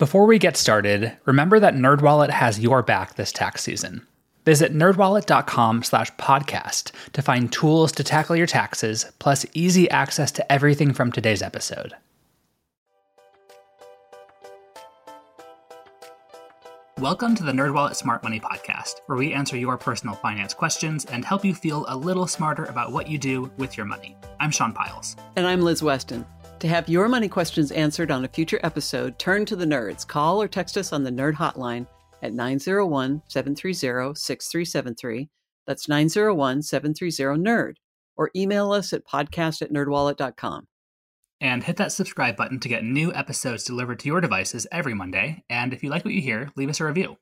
Before we get started, remember that NerdWallet has your back this tax season. Visit nerdwallet.com slash podcast to find tools to tackle your taxes, plus easy access to everything from today's episode. Welcome to the NerdWallet Smart Money Podcast, where we answer your personal finance questions and help you feel a little smarter about what you do with your money. I'm Sean Pyles. And I'm Liz Weston. To have your money questions answered on a future episode, turn to the nerds. Call or text us on the Nerd Hotline at 901 730 6373. That's 901 730 NERD. Or email us at podcast at nerdwallet.com. And hit that subscribe button to get new episodes delivered to your devices every Monday. And if you like what you hear, leave us a review.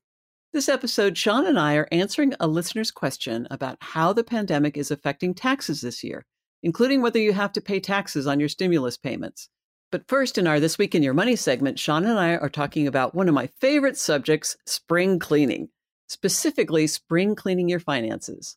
This episode, Sean and I are answering a listener's question about how the pandemic is affecting taxes this year including whether you have to pay taxes on your stimulus payments. But first, in our This Week in Your Money segment, Sean and I are talking about one of my favorite subjects spring cleaning, specifically spring cleaning your finances.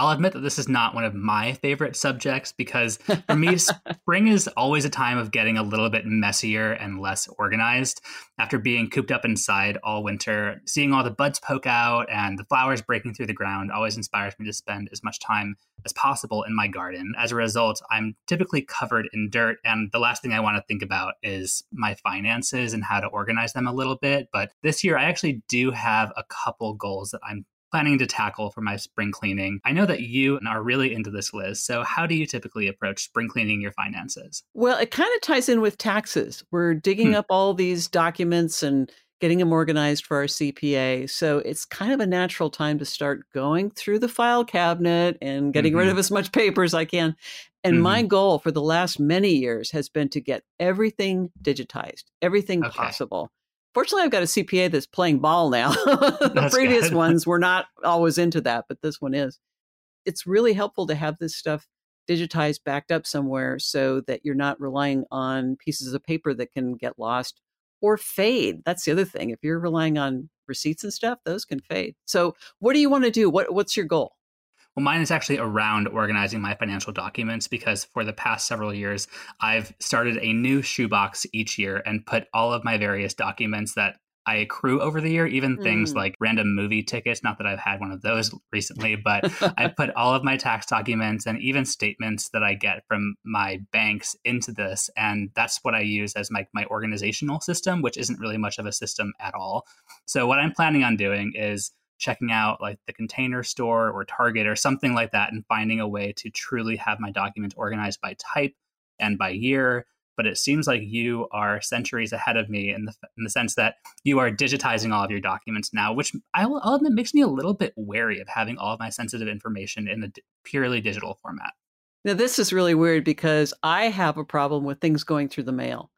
I'll admit that this is not one of my favorite subjects because for me, spring is always a time of getting a little bit messier and less organized. After being cooped up inside all winter, seeing all the buds poke out and the flowers breaking through the ground always inspires me to spend as much time as possible in my garden. As a result, I'm typically covered in dirt, and the last thing I want to think about is my finances and how to organize them a little bit. But this year, I actually do have a couple goals that I'm planning to tackle for my spring cleaning. I know that you are really into this, Liz. So, how do you typically approach spring cleaning your finances? Well, it kind of ties in with taxes. We're digging hmm. up all these documents and getting them organized for our CPA. So, it's kind of a natural time to start going through the file cabinet and getting mm-hmm. rid of as much paper as I can. And mm-hmm. my goal for the last many years has been to get everything digitized, everything okay. possible. Fortunately, I've got a CPA that's playing ball now. the previous ones were not always into that, but this one is. It's really helpful to have this stuff digitized, backed up somewhere so that you're not relying on pieces of paper that can get lost or fade. That's the other thing. If you're relying on receipts and stuff, those can fade. So, what do you want to do? What, what's your goal? Well, mine is actually around organizing my financial documents because for the past several years, I've started a new shoebox each year and put all of my various documents that I accrue over the year, even mm. things like random movie tickets. Not that I've had one of those recently, but I put all of my tax documents and even statements that I get from my banks into this. And that's what I use as my, my organizational system, which isn't really much of a system at all. So, what I'm planning on doing is checking out like the container store or Target or something like that and finding a way to truly have my documents organized by type and by year. But it seems like you are centuries ahead of me in the, in the sense that you are digitizing all of your documents now, which I'll, I'll admit makes me a little bit wary of having all of my sensitive information in a purely digital format. Now, this is really weird because I have a problem with things going through the mail.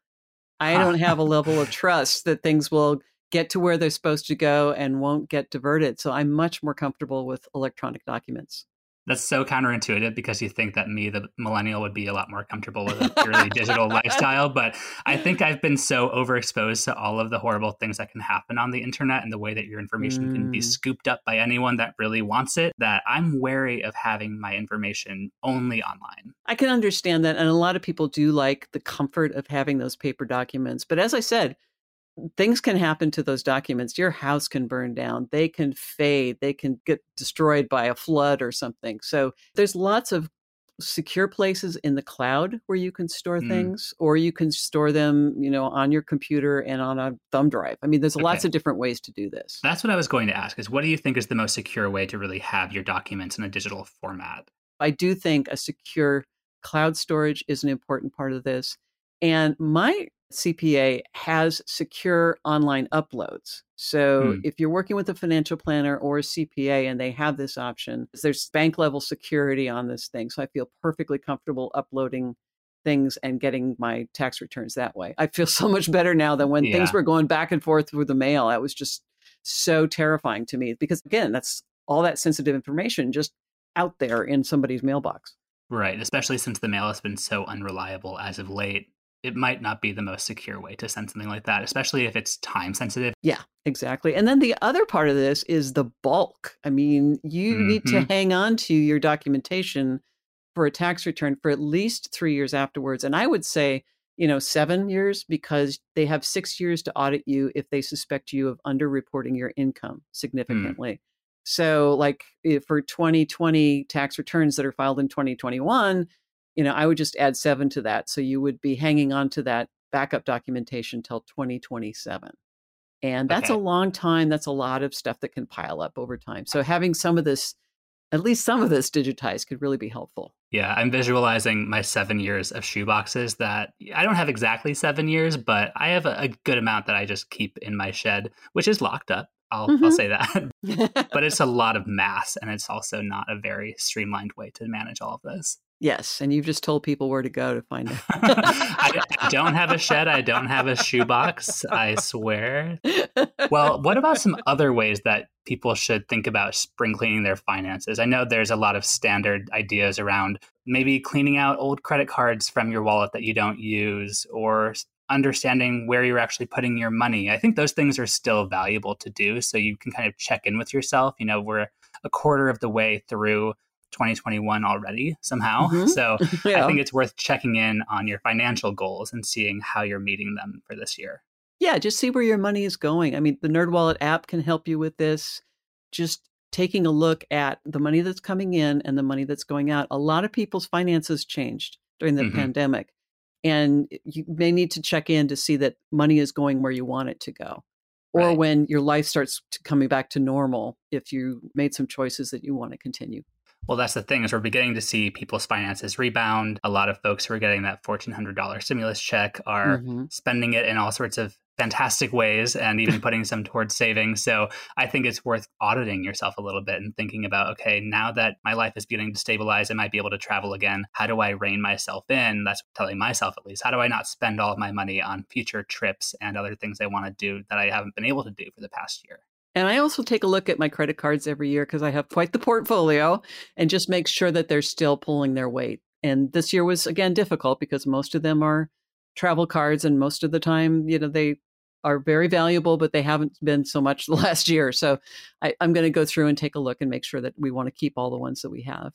I don't have a level of trust that things will get to where they're supposed to go and won't get diverted. So I'm much more comfortable with electronic documents. That's so counterintuitive because you think that me, the millennial, would be a lot more comfortable with a purely digital lifestyle. But I think I've been so overexposed to all of the horrible things that can happen on the internet and the way that your information mm. can be mm. scooped up by anyone that really wants it that I'm wary of having my information only online. I can understand that. And a lot of people do like the comfort of having those paper documents. But as I said, things can happen to those documents. Your house can burn down, they can fade, they can get destroyed by a flood or something. So there's lots of secure places in the cloud where you can store mm. things or you can store them you know on your computer and on a thumb drive i mean there's okay. lots of different ways to do this that's what i was going to ask is what do you think is the most secure way to really have your documents in a digital format i do think a secure cloud storage is an important part of this and my CPA has secure online uploads. So hmm. if you're working with a financial planner or a CPA and they have this option, there's bank level security on this thing. So I feel perfectly comfortable uploading things and getting my tax returns that way. I feel so much better now than when yeah. things were going back and forth through the mail. That was just so terrifying to me because again, that's all that sensitive information just out there in somebody's mailbox. Right, especially since the mail has been so unreliable as of late it might not be the most secure way to send something like that, especially if it's time sensitive. Yeah, exactly. And then the other part of this is the bulk. I mean, you mm-hmm. need to mm-hmm. hang on to your documentation for a tax return for at least three years afterwards. And I would say you know, seven years because they have six years to audit you if they suspect you of underreporting your income significantly. Mm. So, like for 2020 tax returns that are filed in 2021, you know, I would just add seven to that. So you would be hanging on to that backup documentation till 2027. And that's okay. a long time. That's a lot of stuff that can pile up over time. So having some of this, at least some of this digitized, could really be helpful. Yeah, I'm visualizing my seven years of shoe boxes that I don't have exactly seven years, but I have a, a good amount that I just keep in my shed, which is locked up. I'll, mm-hmm. I'll say that. but it's a lot of mass, and it's also not a very streamlined way to manage all of this. Yes, and you've just told people where to go to find it. I, don't have a shed. I don't have a shoebox. I swear. Well, what about some other ways that people should think about spring cleaning their finances? I know there's a lot of standard ideas around maybe cleaning out old credit cards from your wallet that you don't use, or understanding where you're actually putting your money. I think those things are still valuable to do. So you can kind of check in with yourself. You know, we're a quarter of the way through 2021 already somehow. Mm-hmm. So yeah. I think it's worth checking in on your financial goals and seeing how you're meeting them for this year. Yeah, just see where your money is going. I mean, the NerdWallet app can help you with this. Just taking a look at the money that's coming in and the money that's going out. A lot of people's finances changed during the mm-hmm. pandemic. And you may need to check in to see that money is going where you want it to go. Or right. when your life starts coming back to normal, if you made some choices that you want to continue. Well, that's the thing is we're beginning to see people's finances rebound. A lot of folks who are getting that $1,400 stimulus check are mm-hmm. spending it in all sorts of fantastic ways and even putting some towards savings. So I think it's worth auditing yourself a little bit and thinking about, okay, now that my life is beginning to stabilize, I might be able to travel again. How do I rein myself in? That's telling myself at least. How do I not spend all of my money on future trips and other things I want to do that I haven't been able to do for the past year? And I also take a look at my credit cards every year because I have quite the portfolio and just make sure that they're still pulling their weight. And this year was again difficult because most of them are travel cards and most of the time, you know, they are very valuable, but they haven't been so much the last year. So I, I'm going to go through and take a look and make sure that we want to keep all the ones that we have.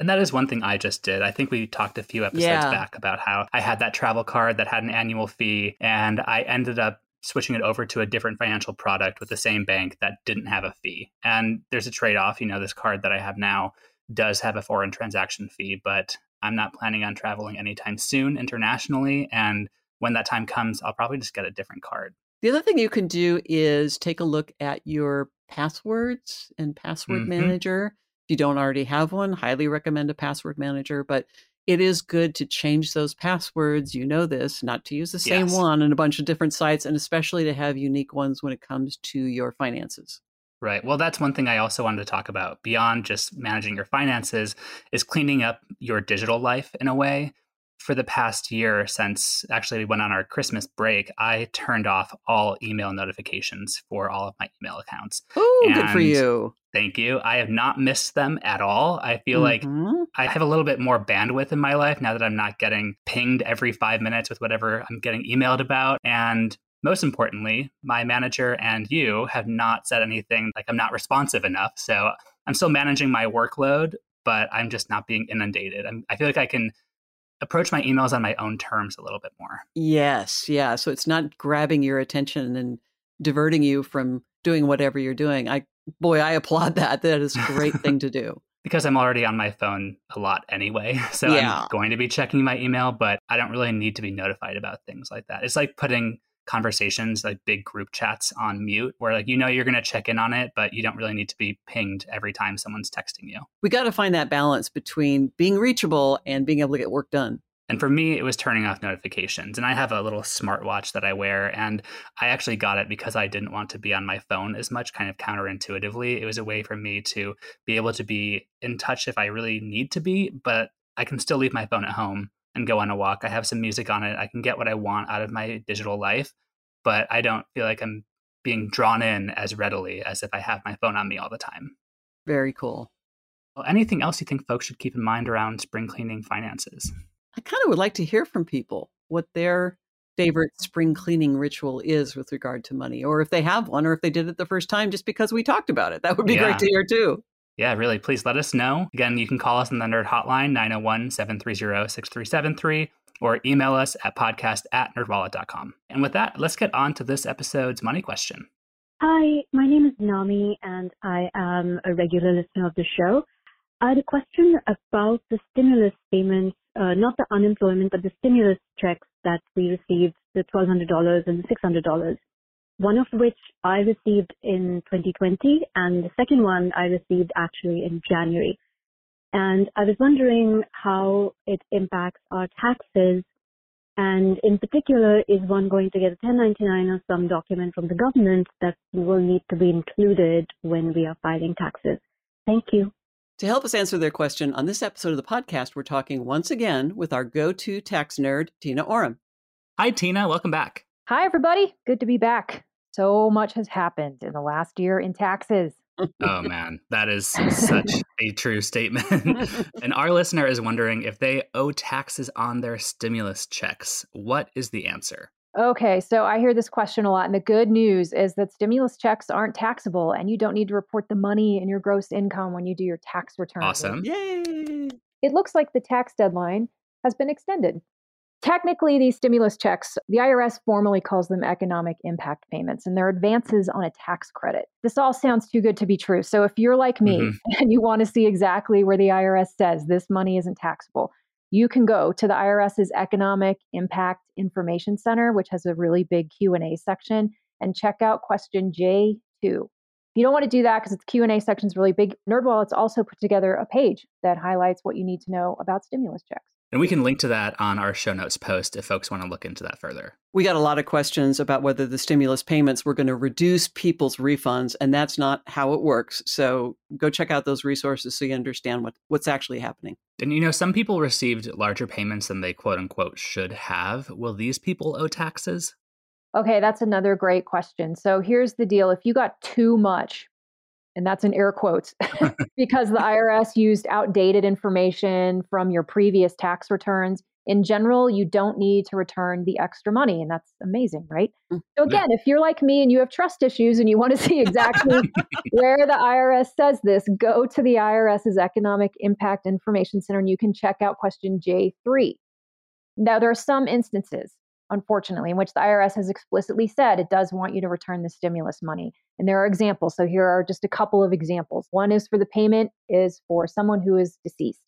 And that is one thing I just did. I think we talked a few episodes yeah. back about how I had that travel card that had an annual fee, and I ended up switching it over to a different financial product with the same bank that didn't have a fee. And there's a trade off. You know, this card that I have now does have a foreign transaction fee, but I'm not planning on traveling anytime soon internationally. And when that time comes, I'll probably just get a different card. The other thing you can do is take a look at your passwords and password mm-hmm. manager. If you don't already have one, highly recommend a password manager. But it is good to change those passwords. You know this, not to use the same yes. one in a bunch of different sites, and especially to have unique ones when it comes to your finances. Right. Well, that's one thing I also wanted to talk about beyond just managing your finances is cleaning up your digital life in a way for the past year since actually we went on our Christmas break, I turned off all email notifications for all of my email accounts. Oh, good for you. Thank you. I have not missed them at all. I feel mm-hmm. like I have a little bit more bandwidth in my life now that I'm not getting pinged every five minutes with whatever I'm getting emailed about. And most importantly, my manager and you have not said anything like I'm not responsive enough. So I'm still managing my workload, but I'm just not being inundated. I'm, I feel like I can approach my emails on my own terms a little bit more. Yes, yeah. So it's not grabbing your attention and diverting you from doing whatever you're doing. I boy, I applaud that. That is a great thing to do. because I'm already on my phone a lot anyway. So yeah. I'm going to be checking my email, but I don't really need to be notified about things like that. It's like putting conversations, like big group chats on mute, where like you know you're going to check in on it, but you don't really need to be pinged every time someone's texting you. We got to find that balance between being reachable and being able to get work done. And for me, it was turning off notifications. And I have a little smartwatch that I wear. And I actually got it because I didn't want to be on my phone as much, kind of counterintuitively. It was a way for me to be able to be in touch if I really need to be, but I can still leave my phone at home and go on a walk. I have some music on it. I can get what I want out of my digital life, but I don't feel like I'm being drawn in as readily as if I have my phone on me all the time. Very cool. Well, anything else you think folks should keep in mind around spring cleaning finances? I kind of would like to hear from people what their favorite spring cleaning ritual is with regard to money, or if they have one, or if they did it the first time just because we talked about it. That would be yeah. great to hear too. Yeah, really. Please let us know. Again, you can call us on the Nerd Hotline, 901 730 6373. or email us at podcast at nerdwallet.com. And with that, let's get on to this episode's money question. Hi, my name is Nami, and I am a regular listener of the show. I had a question about the stimulus payments, uh, not the unemployment, but the stimulus checks that we received, the $1,200 and the $600 one of which I received in 2020, and the second one I received actually in January. And I was wondering how it impacts our taxes. And in particular, is one going to get a 1099 or some document from the government that will need to be included when we are filing taxes? Thank you. To help us answer their question on this episode of the podcast, we're talking once again with our go to tax nerd, Tina Orem. Hi, Tina. Welcome back. Hi, everybody. Good to be back. So much has happened in the last year in taxes. oh man, that is such a true statement. and our listener is wondering if they owe taxes on their stimulus checks. What is the answer? Okay, so I hear this question a lot. And the good news is that stimulus checks aren't taxable and you don't need to report the money in your gross income when you do your tax return. Awesome. Yay! It looks like the tax deadline has been extended. Technically, these stimulus checks, the IRS formally calls them economic impact payments, and they're advances on a tax credit. This all sounds too good to be true. So, if you're like me mm-hmm. and you want to see exactly where the IRS says this money isn't taxable, you can go to the IRS's Economic Impact Information Center, which has a really big Q&A section, and check out question J2. If you don't want to do that because its Q&A section is really big, NerdWallet's also put together a page that highlights what you need to know about stimulus checks. And we can link to that on our show notes post if folks want to look into that further. We got a lot of questions about whether the stimulus payments were going to reduce people's refunds, and that's not how it works. So go check out those resources so you understand what, what's actually happening. And you know, some people received larger payments than they quote unquote should have. Will these people owe taxes? Okay, that's another great question. So here's the deal if you got too much and that's in air quotes, because the IRS used outdated information from your previous tax returns. In general, you don't need to return the extra money, and that's amazing, right? Mm, so, again, if you're like me and you have trust issues and you want to see exactly where the IRS says this, go to the IRS's Economic Impact Information Center and you can check out question J3. Now, there are some instances unfortunately, in which the IRS has explicitly said it does want you to return the stimulus money. And there are examples. So here are just a couple of examples. One is for the payment is for someone who is deceased.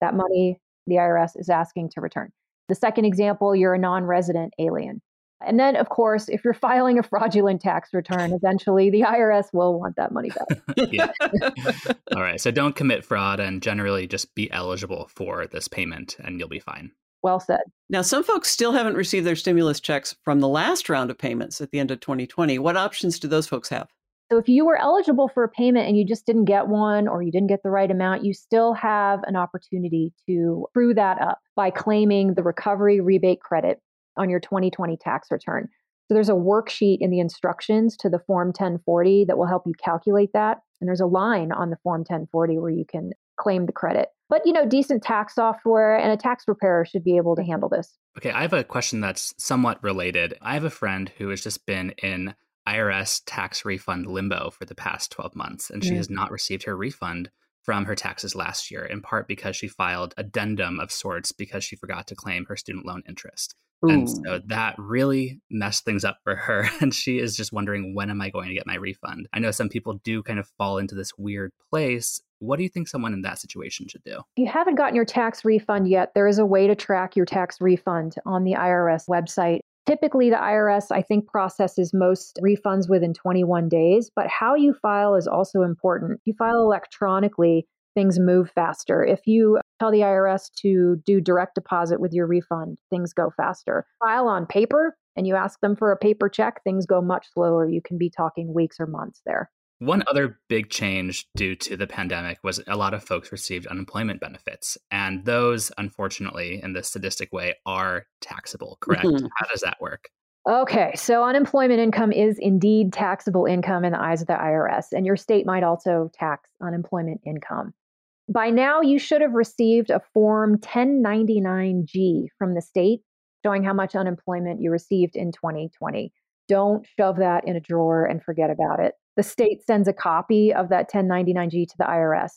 That money the IRS is asking to return. The second example, you're a non-resident alien. And then, of course, if you're filing a fraudulent tax return, eventually the IRS will want that money back. All right. So don't commit fraud and generally just be eligible for this payment and you'll be fine. Well said. Now, some folks still haven't received their stimulus checks from the last round of payments at the end of 2020. What options do those folks have? So, if you were eligible for a payment and you just didn't get one or you didn't get the right amount, you still have an opportunity to screw that up by claiming the recovery rebate credit on your 2020 tax return. So, there's a worksheet in the instructions to the Form 1040 that will help you calculate that. And there's a line on the Form 1040 where you can claim the credit. But you know, decent tax software and a tax preparer should be able to handle this. Okay, I have a question that's somewhat related. I have a friend who has just been in IRS tax refund limbo for the past 12 months, and she mm. has not received her refund from her taxes last year, in part because she filed addendum of sorts because she forgot to claim her student loan interest. Ooh. And so that really messed things up for her. And she is just wondering, when am I going to get my refund? I know some people do kind of fall into this weird place what do you think someone in that situation should do? If you haven't gotten your tax refund yet, there is a way to track your tax refund on the IRS website. Typically, the IRS, I think, processes most refunds within 21 days, but how you file is also important. If you file electronically, things move faster. If you tell the IRS to do direct deposit with your refund, things go faster. File on paper and you ask them for a paper check, things go much slower. You can be talking weeks or months there. One other big change due to the pandemic was a lot of folks received unemployment benefits. And those, unfortunately, in this sadistic way, are taxable, correct? Mm-hmm. How does that work? Okay, so unemployment income is indeed taxable income in the eyes of the IRS, and your state might also tax unemployment income. By now, you should have received a Form 1099G from the state showing how much unemployment you received in 2020. Don't shove that in a drawer and forget about it the state sends a copy of that 1099G to the IRS.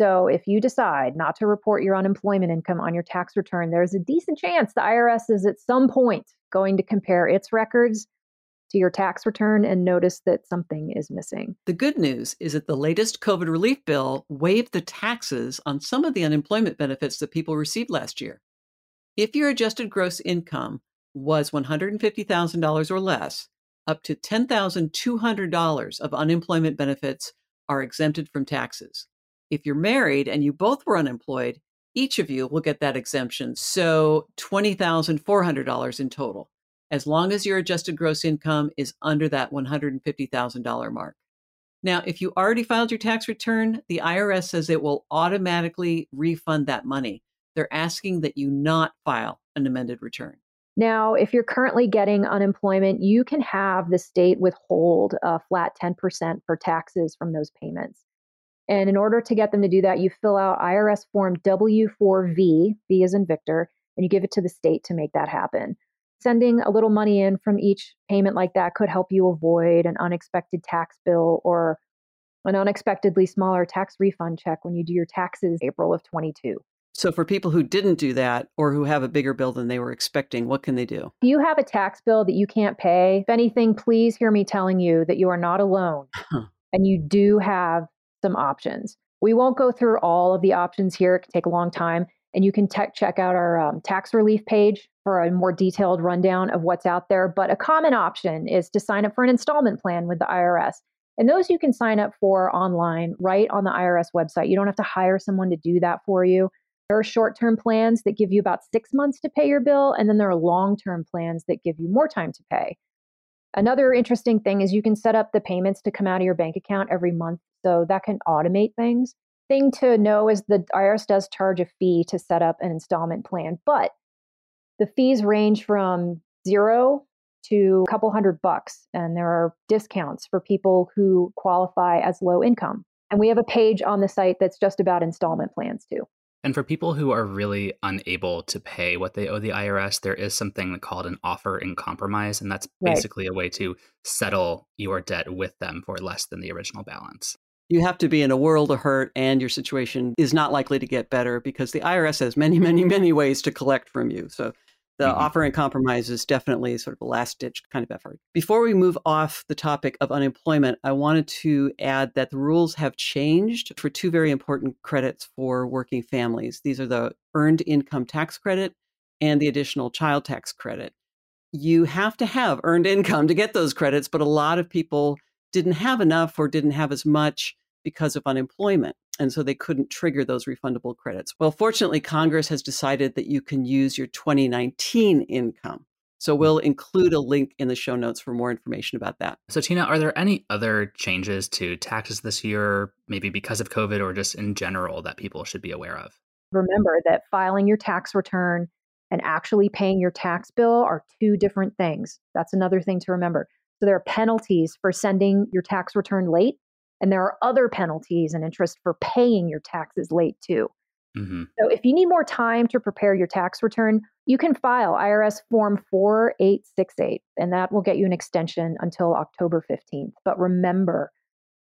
So if you decide not to report your unemployment income on your tax return, there's a decent chance the IRS is at some point going to compare its records to your tax return and notice that something is missing. The good news is that the latest COVID relief bill waived the taxes on some of the unemployment benefits that people received last year. If your adjusted gross income was $150,000 or less, up to $10,200 of unemployment benefits are exempted from taxes. If you're married and you both were unemployed, each of you will get that exemption. So $20,400 in total, as long as your adjusted gross income is under that $150,000 mark. Now, if you already filed your tax return, the IRS says it will automatically refund that money. They're asking that you not file an amended return. Now, if you're currently getting unemployment, you can have the state withhold a flat 10% for taxes from those payments. And in order to get them to do that, you fill out IRS form W4V, V is in Victor, and you give it to the state to make that happen. Sending a little money in from each payment like that could help you avoid an unexpected tax bill or an unexpectedly smaller tax refund check when you do your taxes April of 22. So, for people who didn't do that or who have a bigger bill than they were expecting, what can they do? If you have a tax bill that you can't pay, if anything, please hear me telling you that you are not alone and you do have some options. We won't go through all of the options here, it can take a long time. And you can te- check out our um, tax relief page for a more detailed rundown of what's out there. But a common option is to sign up for an installment plan with the IRS. And those you can sign up for online right on the IRS website. You don't have to hire someone to do that for you. There are short term plans that give you about six months to pay your bill, and then there are long term plans that give you more time to pay. Another interesting thing is you can set up the payments to come out of your bank account every month, so that can automate things. Thing to know is the IRS does charge a fee to set up an installment plan, but the fees range from zero to a couple hundred bucks, and there are discounts for people who qualify as low income. And we have a page on the site that's just about installment plans too. And for people who are really unable to pay what they owe the IRS, there is something called an offer in compromise. And that's basically right. a way to settle your debt with them for less than the original balance. You have to be in a world of hurt, and your situation is not likely to get better because the IRS has many, many, many ways to collect from you. So the mm-hmm. offer in compromise is definitely sort of a last ditch kind of effort. Before we move off the topic of unemployment, I wanted to add that the rules have changed for two very important credits for working families. These are the earned income tax credit and the additional child tax credit. You have to have earned income to get those credits, but a lot of people didn't have enough or didn't have as much because of unemployment. And so they couldn't trigger those refundable credits. Well, fortunately, Congress has decided that you can use your 2019 income. So hmm. we'll include a link in the show notes for more information about that. So, Tina, are there any other changes to taxes this year, maybe because of COVID or just in general, that people should be aware of? Remember that filing your tax return and actually paying your tax bill are two different things. That's another thing to remember. So, there are penalties for sending your tax return late and there are other penalties and interest for paying your taxes late too. Mm-hmm. So if you need more time to prepare your tax return, you can file IRS Form 4868, and that will get you an extension until October 15th. But remember,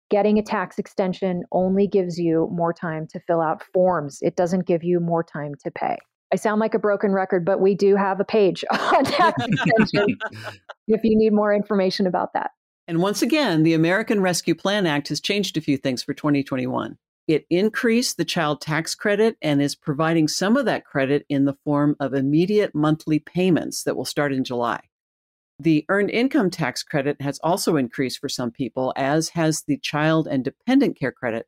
getting a tax extension only gives you more time to fill out forms, it doesn't give you more time to pay. I sound like a broken record, but we do have a page on tax extension if you need more information about that. And once again, the American Rescue Plan Act has changed a few things for 2021. It increased the child tax credit and is providing some of that credit in the form of immediate monthly payments that will start in July. The earned income tax credit has also increased for some people, as has the child and dependent care credit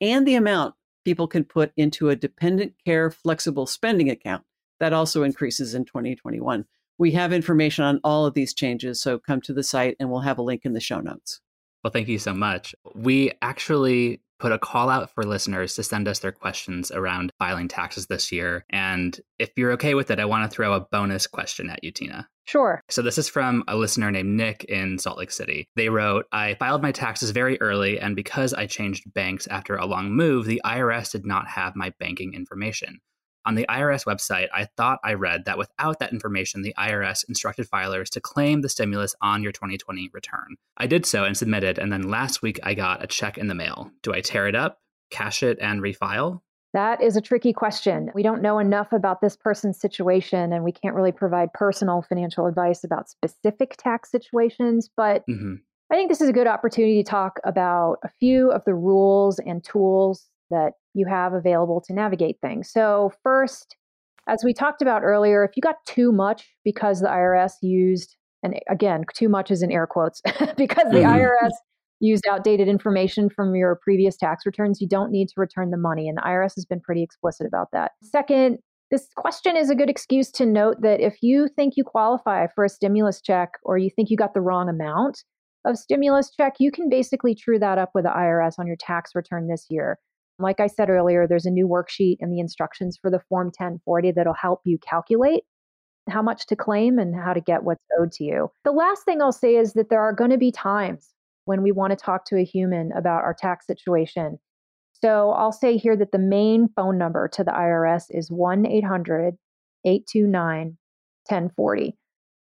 and the amount people can put into a dependent care flexible spending account. That also increases in 2021. We have information on all of these changes, so come to the site and we'll have a link in the show notes. Well, thank you so much. We actually put a call out for listeners to send us their questions around filing taxes this year. And if you're okay with it, I want to throw a bonus question at you, Tina. Sure. So, this is from a listener named Nick in Salt Lake City. They wrote I filed my taxes very early, and because I changed banks after a long move, the IRS did not have my banking information. On the IRS website, I thought I read that without that information, the IRS instructed filers to claim the stimulus on your 2020 return. I did so and submitted, and then last week I got a check in the mail. Do I tear it up? cash it and refile? That is a tricky question. We don't know enough about this person's situation, and we can't really provide personal financial advice about specific tax situations. But mm-hmm. I think this is a good opportunity to talk about a few of the rules and tools that you have available to navigate things. So, first, as we talked about earlier, if you got too much because the IRS used, and again, too much is in air quotes, because the mm-hmm. IRS used outdated information from your previous tax returns, you don't need to return the money. And the IRS has been pretty explicit about that. Second, this question is a good excuse to note that if you think you qualify for a stimulus check or you think you got the wrong amount of stimulus check, you can basically true that up with the IRS on your tax return this year. Like I said earlier, there's a new worksheet and the instructions for the Form 1040 that'll help you calculate how much to claim and how to get what's owed to you. The last thing I'll say is that there are going to be times when we want to talk to a human about our tax situation. So I'll say here that the main phone number to the IRS is 1 800 829 1040.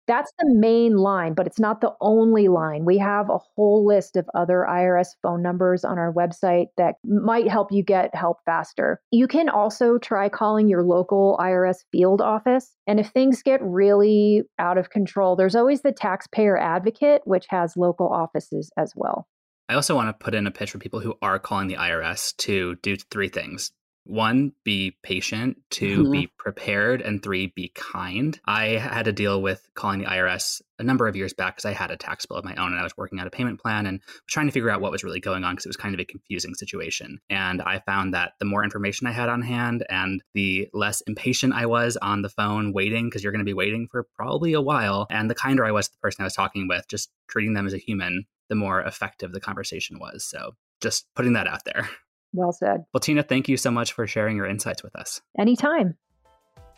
That's the main line, but it's not the only line. We have a whole list of other IRS phone numbers on our website that might help you get help faster. You can also try calling your local IRS field office. And if things get really out of control, there's always the taxpayer advocate, which has local offices as well. I also want to put in a pitch for people who are calling the IRS to do three things one, be patient, 2 mm-hmm. be prepared, and three, be kind. I had to deal with calling the IRS a number of years back because I had a tax bill of my own and I was working out a payment plan and trying to figure out what was really going on because it was kind of a confusing situation. And I found that the more information I had on hand and the less impatient I was on the phone waiting, because you're going to be waiting for probably a while, and the kinder I was to the person I was talking with, just treating them as a human, the more effective the conversation was. So just putting that out there. Well said. Well, Tina, thank you so much for sharing your insights with us. Anytime.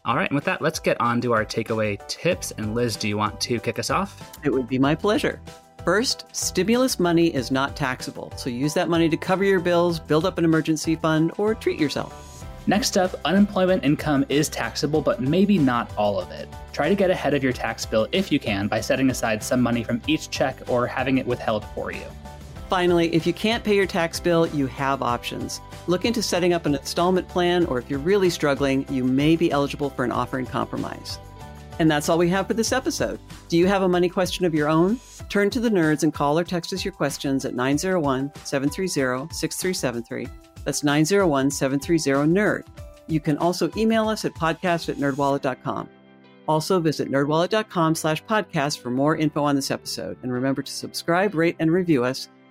All right, and with that, let's get on to our takeaway tips. And Liz, do you want to kick us off? It would be my pleasure. First, stimulus money is not taxable, so use that money to cover your bills, build up an emergency fund, or treat yourself. Next up, unemployment income is taxable, but maybe not all of it. Try to get ahead of your tax bill if you can by setting aside some money from each check or having it withheld for you. Finally, if you can't pay your tax bill, you have options. Look into setting up an installment plan, or if you're really struggling, you may be eligible for an offer in compromise. And that's all we have for this episode. Do you have a money question of your own? Turn to the nerds and call or text us your questions at 901 730 6373. That's 901 730 NERD. You can also email us at podcast at nerdwallet.com. Also visit nerdwallet.com slash podcast for more info on this episode. And remember to subscribe, rate, and review us